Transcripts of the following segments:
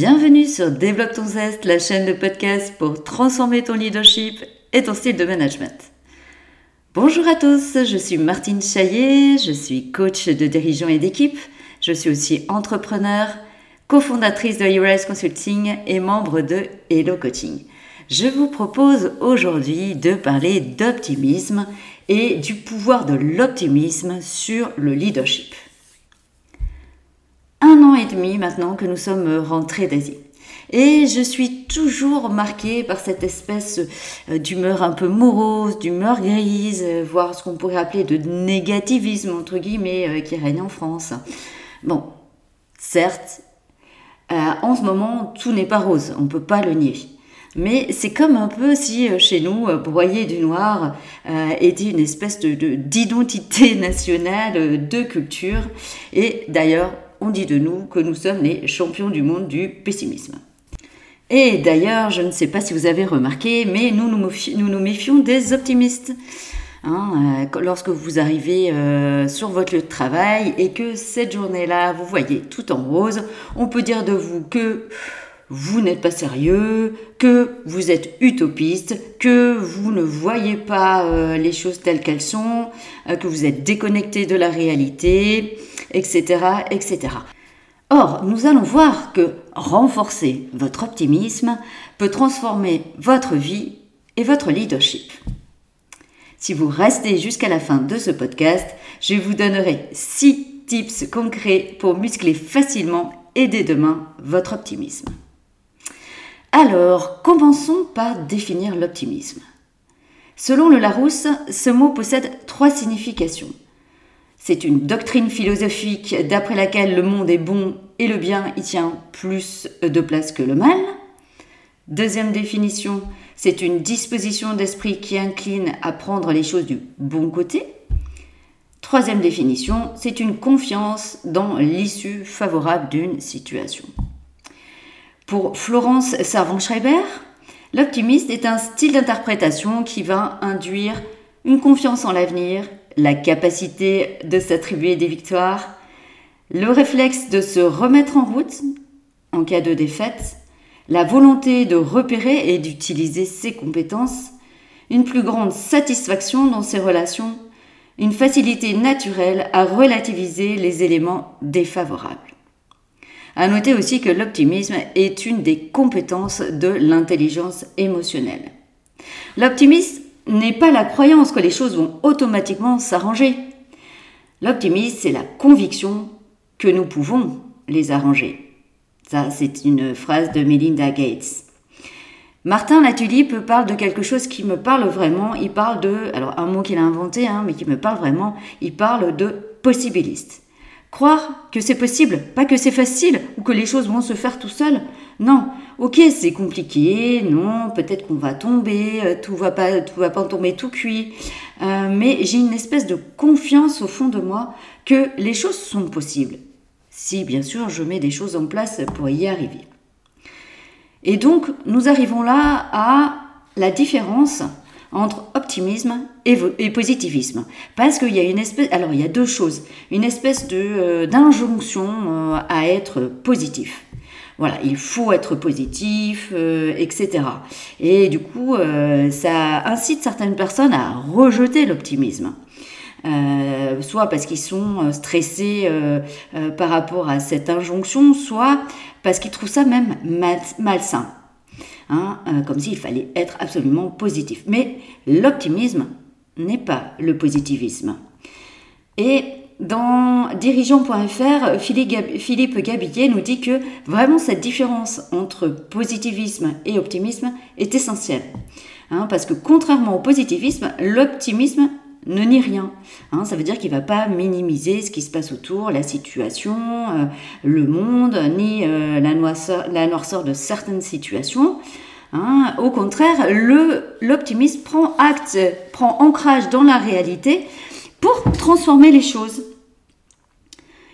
Bienvenue sur Développe ton zeste, la chaîne de podcast pour transformer ton leadership et ton style de management. Bonjour à tous, je suis Martine Chaillet, je suis coach de dirigeants et d'équipe, je suis aussi entrepreneur, cofondatrice de Heroes Consulting et membre de Hello Coaching. Je vous propose aujourd'hui de parler d'optimisme et du pouvoir de l'optimisme sur le leadership un an et demi maintenant que nous sommes rentrés d'Asie. Et je suis toujours marquée par cette espèce euh, d'humeur un peu morose, d'humeur grise, euh, voire ce qu'on pourrait appeler de négativisme, entre guillemets, euh, qui règne en France. Bon, certes, en ce moment, tout n'est pas rose, on ne peut pas le nier. Mais c'est comme un peu si chez nous, broyer du noir était une espèce d'identité de, nationale, de culture. Et d'ailleurs, on dit de nous que nous sommes les champions du monde du pessimisme. Et d'ailleurs, je ne sais pas si vous avez remarqué, mais nous nous, méfions des optimistes. Hein, euh, lorsque vous arrivez euh, sur votre lieu de travail et que cette journée-là, vous voyez tout en rose, on peut dire de vous que vous n'êtes pas sérieux, que vous êtes utopiste, que vous ne voyez pas euh, les choses telles qu'elles sont, que vous êtes déconnecté de la réalité, etc., etc. Or, nous allons voir que renforcer votre optimisme peut transformer votre vie et votre leadership. Si vous restez jusqu'à la fin de ce podcast, je vous donnerai 6 tips concrets pour muscler facilement et dès demain votre optimisme. Alors, commençons par définir l'optimisme. Selon le Larousse, ce mot possède trois significations. C'est une doctrine philosophique d'après laquelle le monde est bon et le bien y tient plus de place que le mal. Deuxième définition, c'est une disposition d'esprit qui incline à prendre les choses du bon côté. Troisième définition, c'est une confiance dans l'issue favorable d'une situation. Pour Florence Servan-Schreiber, l'optimiste est un style d'interprétation qui va induire une confiance en l'avenir la capacité de s'attribuer des victoires, le réflexe de se remettre en route en cas de défaite, la volonté de repérer et d'utiliser ses compétences, une plus grande satisfaction dans ses relations, une facilité naturelle à relativiser les éléments défavorables. À noter aussi que l'optimisme est une des compétences de l'intelligence émotionnelle. L'optimisme n'est pas la croyance que les choses vont automatiquement s'arranger. L'optimisme, c'est la conviction que nous pouvons les arranger. Ça, c'est une phrase de Melinda Gates. Martin Latulipe parle de quelque chose qui me parle vraiment. Il parle de, alors un mot qu'il a inventé, hein, mais qui me parle vraiment. Il parle de possibiliste. Croire que c'est possible, pas que c'est facile ou que les choses vont se faire tout seul. Non, ok, c'est compliqué, non, peut-être qu'on va tomber, euh, tout va pas, tout va pas tomber tout cuit, euh, mais j'ai une espèce de confiance au fond de moi que les choses sont possibles. Si bien sûr je mets des choses en place pour y arriver. Et donc nous arrivons là à la différence entre optimisme et, positivisme. Parce qu'il y a une espèce, alors il y a deux choses, une espèce euh, d'injonction euh, à être positif. Voilà, il faut être positif, euh, etc. Et du coup, ça incite certaines personnes à rejeter l'optimisme. soit parce qu'ils sont stressés par rapport à cette injonction, soit parce qu'ils trouvent ça même malsain. Hein, euh, comme s'il fallait être absolument positif. Mais l'optimisme n'est pas le positivisme. Et dans dirigeant.fr, Philippe Gabillet nous dit que vraiment cette différence entre positivisme et optimisme est essentielle. Hein, parce que contrairement au positivisme, l'optimisme ne nie rien. Hein, ça veut dire qu'il ne va pas minimiser ce qui se passe autour, la situation, euh, le monde, ni euh, la, noirceur, la, de certaines situations. Hein. Au contraire, l'optimisme prend acte, prend ancrage dans la réalité pour transformer les choses.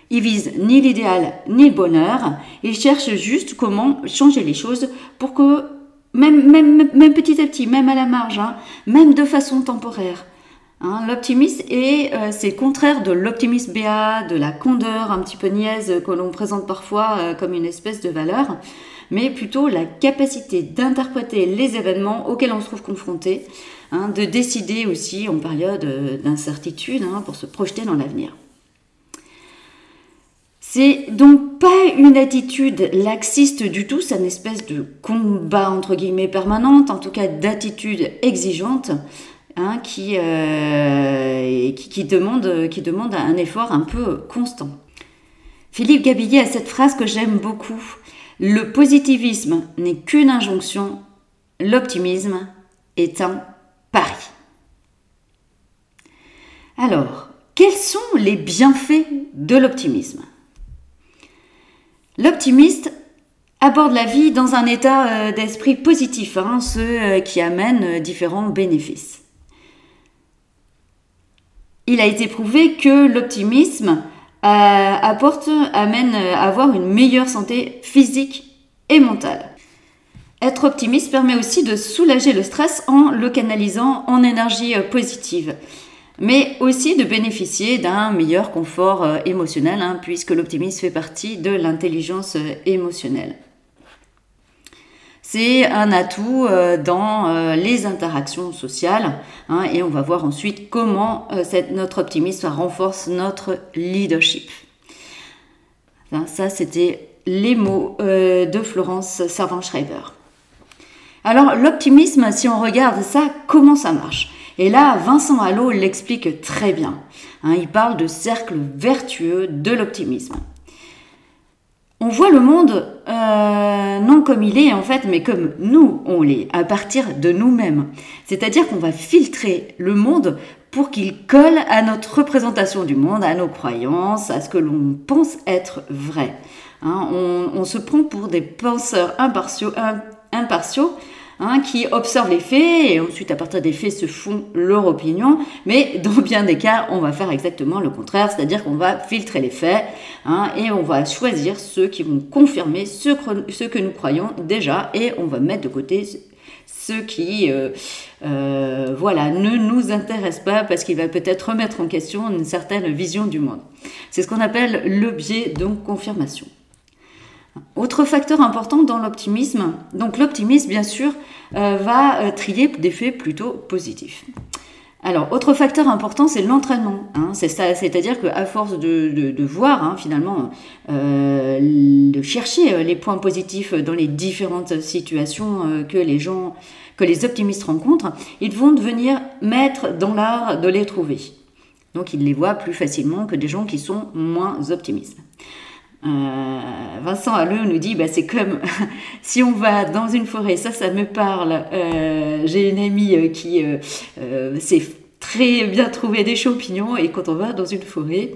Il vise ni l'idéal ni le bonheur, il cherche juste comment changer les choses pour que, même, même, même petit à petit, même à la marge, hein, même de façon temporaire, Hein, l'optimisme et euh, c'est le contraire de l'optimisme BA, de la condeur un petit peu niaise que l'on présente parfois euh, comme une espèce de valeur, mais plutôt la capacité d'interpréter les événements auxquels on se trouve confronté, hein, de décider aussi en période euh, d'incertitude hein, pour se projeter dans l'avenir. C'est donc pas une attitude laxiste du tout, c'est une espèce de combat entre guillemets permanente, en tout cas d'attitude exigeante, hein, qui, euh, qui, demande, un effort un peu constant. Philippe Gabillet a cette phrase que j'aime beaucoup. Le positivisme n'est qu'une injonction, l'optimisme est un pari. Alors, quels sont les bienfaits de l'optimisme? L'optimiste aborde la vie dans un état euh, d'esprit positif, hein, ce euh, qui amène différents bénéfices. Il a été prouvé que l'optimisme euh, apporte, amène à avoir une meilleure santé physique et mentale. Être optimiste permet aussi de soulager le stress en le canalisant en énergie positive mais aussi de bénéficier d'un meilleur confort euh, émotionnel, hein, puisque l'optimisme fait partie de l'intelligence euh, émotionnelle. C'est un atout euh, dans les interactions sociales hein, et on va voir ensuite comment notre optimisme renforce notre leadership. ça, c'était les mots de Florence Servan-Schreiber. Alors l'optimisme, si on regarde ça, comment ça marche? Et là, Vincent Hallot l'explique très bien. Hein, il parle de cercle vertueux de l'optimisme. On voit le monde euh, non comme il est en fait, mais comme nous on l'est, à partir de nous-mêmes. C'est-à-dire qu'on va filtrer le monde pour qu'il colle à notre représentation du monde, à nos croyances, à ce que l'on pense être vrai. Hein, on, se prend pour des penseurs impartiaux, impartiaux Hein, qui observent les faits et ensuite à partir des faits se font leur opinion. Mais dans bien des cas, on va faire exactement le contraire, c'est-à-dire qu'on va filtrer les faits hein, et on va choisir ceux qui vont confirmer ce, que nous croyons déjà et on va mettre de côté ceux qui euh, euh, voilà, ne nous intéressent pas parce qu'il va peut-être remettre en question une certaine vision du monde. C'est ce qu'on appelle le biais de confirmation. Autre facteur important dans l'optimisme, donc l'optimisme bien sûr euh, va euh, trier des faits plutôt positifs. Alors, autre facteur important, c'est l'entraînement. Hein. c'est-à-dire qu'à force de, voir, hein, finalement, euh, de chercher les points positifs dans les différentes situations que les gens, que les optimistes rencontrent, ils vont devenir maîtres dans l'art de les trouver. Donc, ils les voient plus facilement que des gens qui sont moins optimistes. Euh, Vincent Halleux nous dit bah, c'est comme si on va dans une forêt, ça, ça me parle. Euh, j'ai une amie euh, qui s'est très bien trouvé des champignons et quand on va dans une forêt,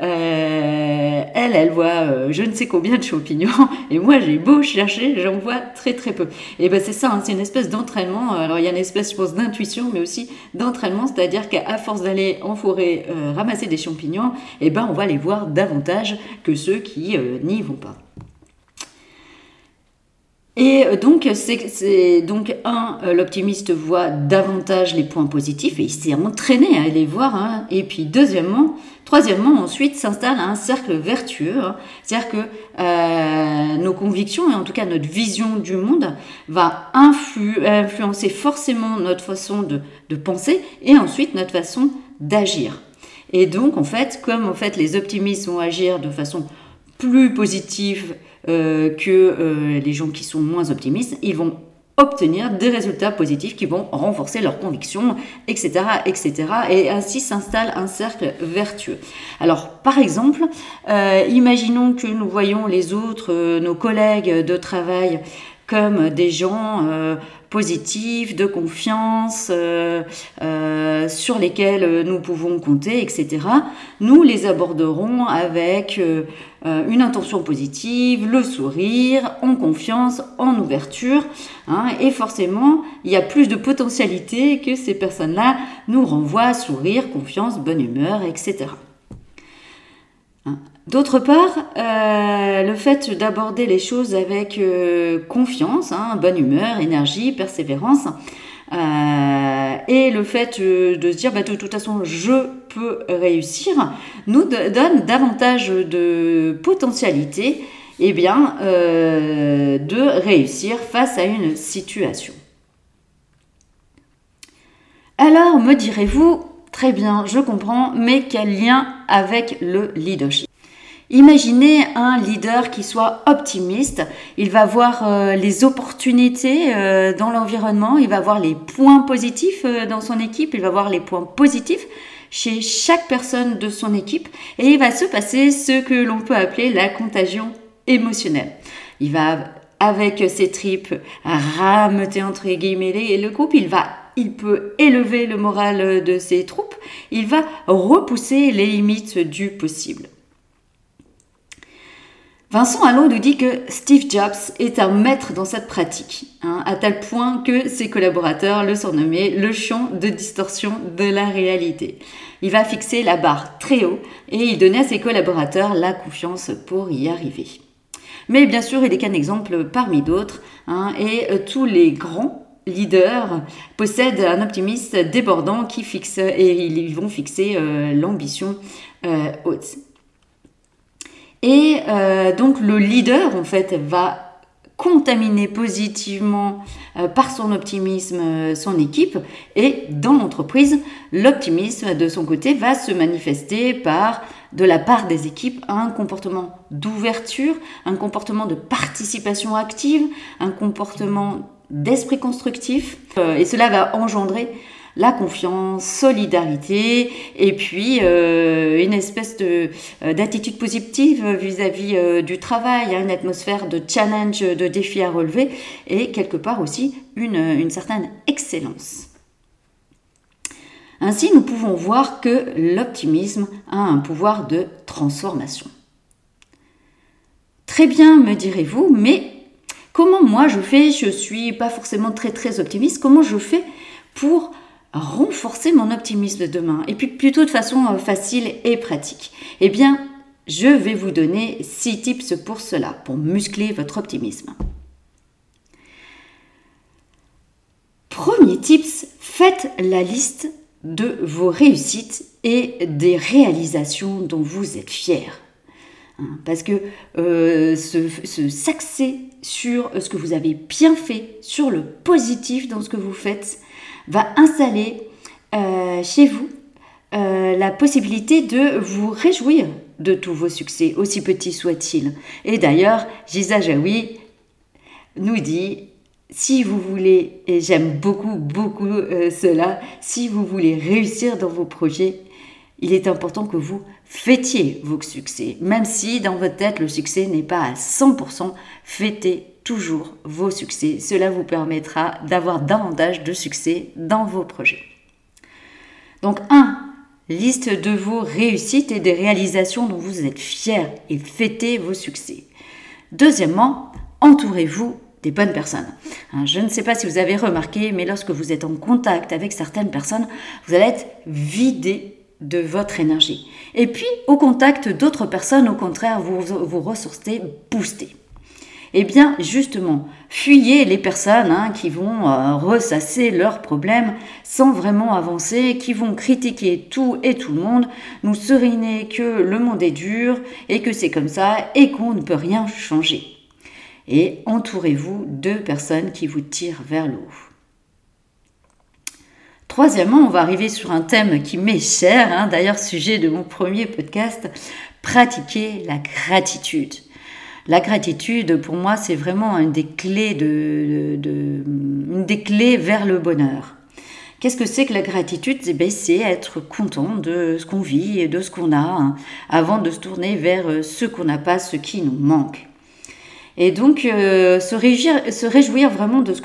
euh, elle, elle voit euh, je ne sais combien de champignons, et moi j'ai beau chercher, j'en vois très très peu. Et ben c'est ça, hein, c'est une espèce d'entraînement. Alors il y a une espèce, je pense, d'intuition, mais aussi d'entraînement, c'est-à-dire qu'à force d'aller en forêt euh, ramasser des champignons, et ben on va les voir davantage que ceux qui n'y vont pas. Et donc, c'est donc un, l'optimiste voit davantage les points positifs et il s'est entraîné à les voir. Hein. Et puis, deuxièmement, Troisièmement, ensuite s'installe un cercle vertueux, hein. c'est-à-dire que euh, nos convictions et en tout cas notre vision du monde va influencer forcément notre façon de, penser et ensuite notre façon d'agir. Et donc en fait, comme en fait les optimistes vont agir de façon plus positive euh, que euh, les gens qui sont moins optimistes, ils vont obtenir des résultats positifs qui vont renforcer leurs convictions, etc., etc. Et ainsi s'installe un cercle vertueux. Alors, par exemple, euh, imaginons que nous voyons les autres, nos collègues de travail, comme des gens positifs, de confiance, euh, euh, sur lesquels nous pouvons compter, etc. Nous les aborderons avec une intention positive, le sourire, en confiance, en ouverture. Hein, et forcément, il y a plus de potentialité que ces personnes-là nous renvoient sourire, confiance, bonne humeur, etc. D'autre part, euh, le fait d'aborder les choses avec euh, confiance, hein, bonne humeur, énergie, persévérance, et le fait de se dire bah, de toute façon je peux réussir nous donne davantage de potentialité eh de réussir face à une situation. Alors, me direz-vous, très bien, je comprends, mais quel lien avec le leadership? Imaginez un leader qui soit optimiste, il va voir euh, les opportunités euh, dans l'environnement, il va voir les points positifs euh, dans son équipe, il va voir les points positifs chez chaque personne de son équipe. Et il va se passer ce que l'on peut appeler la contagion émotionnelle. Il va avec ses tripes rameuter entre guillemets le groupe, il va il peut élever le moral de ses troupes, il va repousser les limites du possible. Vincent Allot nous dit que Steve Jobs est un maître dans cette pratique, hein, à tel point que ses collaborateurs le surnommaient le champ de distorsion de la réalité. Il va fixer la barre très haut et il donnait à ses collaborateurs la confiance pour y arriver. Mais bien sûr, il n'est qu'un exemple parmi d'autres, hein, et tous les grands leaders possèdent un optimisme débordant qui fixe et ils vont fixer euh, l'ambition euh, haute. Et euh, donc le leader en fait va contaminer positivement par son optimisme son équipe et dans l'entreprise, l'optimisme de son côté va se manifester par de la part des équipes un comportement d'ouverture, un comportement de participation active, un comportement d'esprit constructif. Euh, et cela va engendrer la confiance, solidarité et puis euh, une espèce de, euh, d'attitude positive vis-à-vis du travail, hein, une atmosphère de challenge, de défi à relever et quelque part aussi une, une certaine excellence. Ainsi, nous pouvons voir que l'optimisme a un pouvoir de transformation. Très bien, me direz-vous, mais Comment moi je fais? Je suis pas forcément très très optimiste. Comment je fais pour renforcer mon optimisme demain Et puis plutôt de façon euh, facile et pratique. Eh bien, je vais vous donner six tips pour cela, pour muscler votre optimisme. Premier tips, faites la liste de vos réussites et des réalisations dont vous êtes fier. Hein, parce que euh, s'axer sur ce que vous avez bien fait, sur le positif dans ce que vous faites, va installer euh, chez vous euh, la possibilité de vous réjouir de tous vos succès, aussi petits soient-ils. Et d'ailleurs, Giza Jaoui nous dit, si vous voulez, et j'aime beaucoup, beaucoup cela, si vous voulez réussir dans vos projets, il est important que vous fêtiez vos succès. Même si dans votre tête le succès n'est pas à 100%, fêtez toujours vos succès. Cela vous permettra d'avoir davantage de succès dans vos projets. Donc 1. Liste de vos réussites et des réalisations dont vous êtes fiers et fêtez vos succès. Deuxièmement, entourez-vous des bonnes personnes. Hein, je ne sais pas si vous avez remarqué, mais lorsque vous êtes en contact avec certaines personnes, vous allez être vidé de votre énergie. Et puis, au contact d'autres personnes, au contraire, vous vous ressourcez boosté. Eh bien, justement, fuyez les personnes hein, qui vont euh, ressasser leurs problèmes sans vraiment avancer, qui vont critiquer tout et tout le monde, nous seriner que le monde est dur et que c'est comme ça et qu'on ne peut rien changer. Et entourez-vous de personnes qui vous tirent vers le haut. Troisièmement, on va arriver sur un thème qui m'est cher, hein, d'ailleurs sujet de mon premier podcast, pratiquer la gratitude. La gratitude, pour moi, c'est vraiment une des clés, de, une des clés vers le bonheur. Qu'est-ce que c'est que la gratitude? Eh ben, C'est être content de ce qu'on vit et de ce qu'on a, hein, avant de se tourner vers ce qu'on n'a pas, ce qui nous manque. Et donc, euh, se, réjouir, vraiment de ce,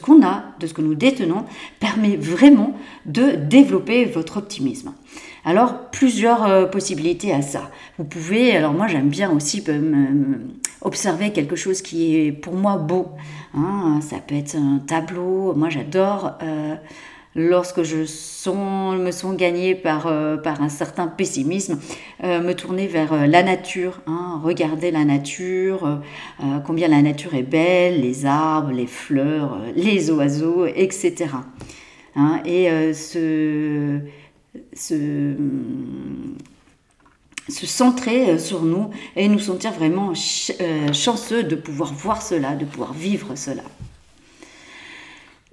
qu'on a, de ce que nous détenons, permet vraiment de développer votre optimisme. Alors, plusieurs euh, possibilités à ça. Vous pouvez, alors moi j'aime bien aussi euh, observer quelque chose qui est pour moi beau. Hein. ça peut être un tableau, moi j'adore lorsque je me sens gagnée par, euh, par un certain pessimisme, euh, me tourner vers euh, la nature, hein, regarder la nature, combien la nature est belle, les arbres, les fleurs, les oiseaux, etc. Hein, et se, se, centrer sur nous et nous sentir vraiment chanceux de pouvoir voir cela, de pouvoir vivre cela.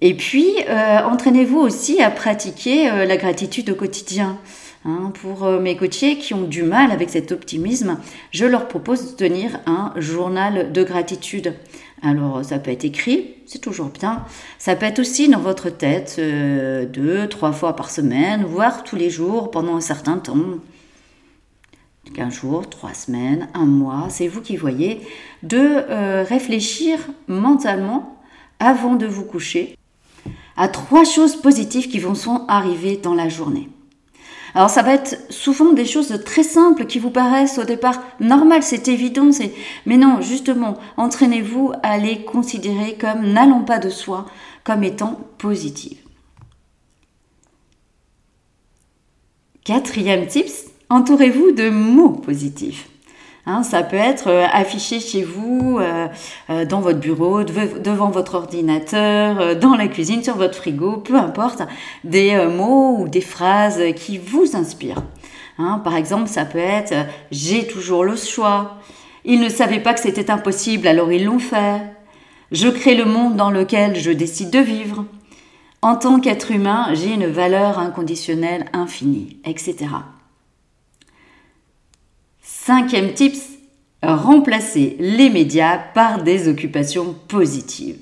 Et puis, euh, entraînez-vous aussi à pratiquer euh, la gratitude au quotidien. Hein. pour euh, mes coachés qui ont du mal avec cet optimisme, je leur propose de tenir un journal de gratitude. Alors, ça peut être écrit, c'est toujours bien. Ça peut être aussi dans votre tête, deux, trois fois par semaine, voire tous les jours pendant un certain temps. Un jours, trois semaines, un mois, c'est vous qui voyez, de réfléchir mentalement avant de vous coucher à trois choses positives qui vont sont arriver dans la journée. Alors ça va être souvent des choses très simples qui vous paraissent au départ normales, c'est évident, mais non, justement, entraînez-vous à les considérer comme n'allant pas de soi, comme étant positives. Quatrième tips, entourez-vous de mots positifs. Hein, ça peut être euh, affiché chez vous, euh, euh, dans votre bureau, devant votre ordinateur, dans la cuisine, sur votre frigo, peu importe, des mots ou des phrases qui vous inspirent. Hein, par exemple, ça peut être J'ai toujours le choix. Ils ne savaient pas que c'était impossible, alors ils l'ont fait. Je crée le monde dans lequel je décide de vivre. En tant qu'être humain, j'ai une valeur inconditionnelle infinie, etc. Cinquième tips, remplacer les médias par des occupations positives.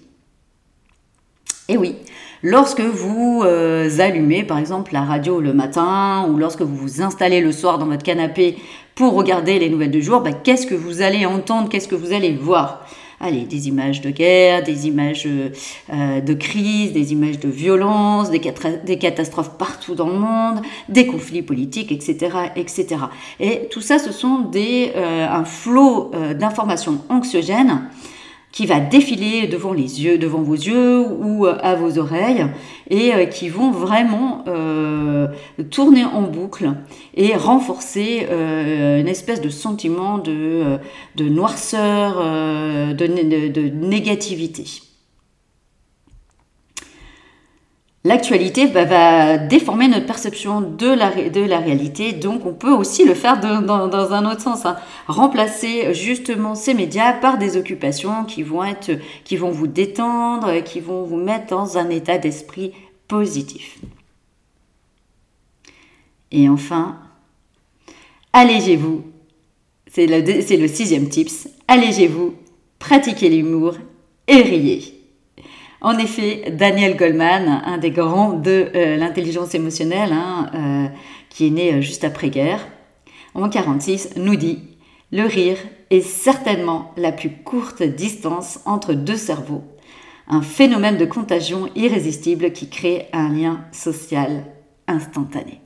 Et oui, lorsque vous euh, allumez par exemple la radio le matin ou lorsque vous vous installez le soir dans votre canapé pour regarder les nouvelles du jour, bah, qu'est-ce que vous allez entendre, qu'est-ce que vous allez voir? Allez, des images de guerre, des images euh, de crise, des images de violence, des, catastrophes partout dans le monde, des conflits politiques, etc., etc. Et tout ça, ce sont des, euh, un flot euh, d'informations anxiogènes qui va défiler devant les yeux, devant vos yeux ou euh, à vos oreilles et euh, qui vont vraiment euh, tourner en boucle et renforcer une espèce de sentiment de, de noirceur, de, de négativité. L'actualité va déformer notre perception de la, réalité. Donc on peut aussi le faire dans, un autre sens. Hein. Remplacer justement ces médias par des occupations qui vont, vous détendre, qui vont vous mettre dans un état d'esprit positif. Et enfin, allégez-vous. C'est le sixième tips. Allégez-vous, pratiquez l'humour et riez. En effet, Daniel Goldman, un des grands de euh, l'intelligence émotionnelle, hein, euh, qui est né euh, juste après-guerre, en 1946, nous dit Le rire est certainement la plus courte distance entre deux cerveaux, un phénomène de contagion irrésistible qui crée un lien social instantané.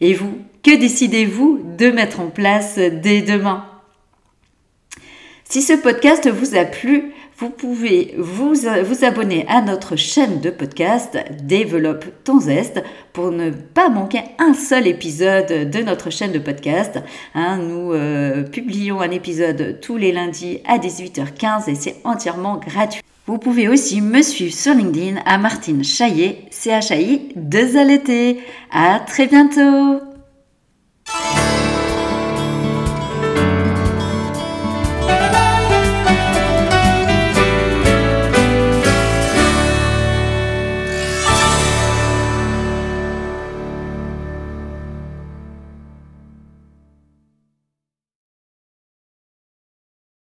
Et vous, que décidez-vous de mettre en place dès demain? Si ce podcast vous a plu, vous pouvez vous, vous abonner à notre chaîne de podcast Développe ton zeste pour ne pas manquer un seul épisode de notre chaîne de podcast. Hein, nous euh, publions un épisode tous les lundis à 18h15 et c'est entièrement gratuit. Vous pouvez aussi me suivre sur LinkedIn à Martine Chaillet, C-H-A-I, 2 À très bientôt!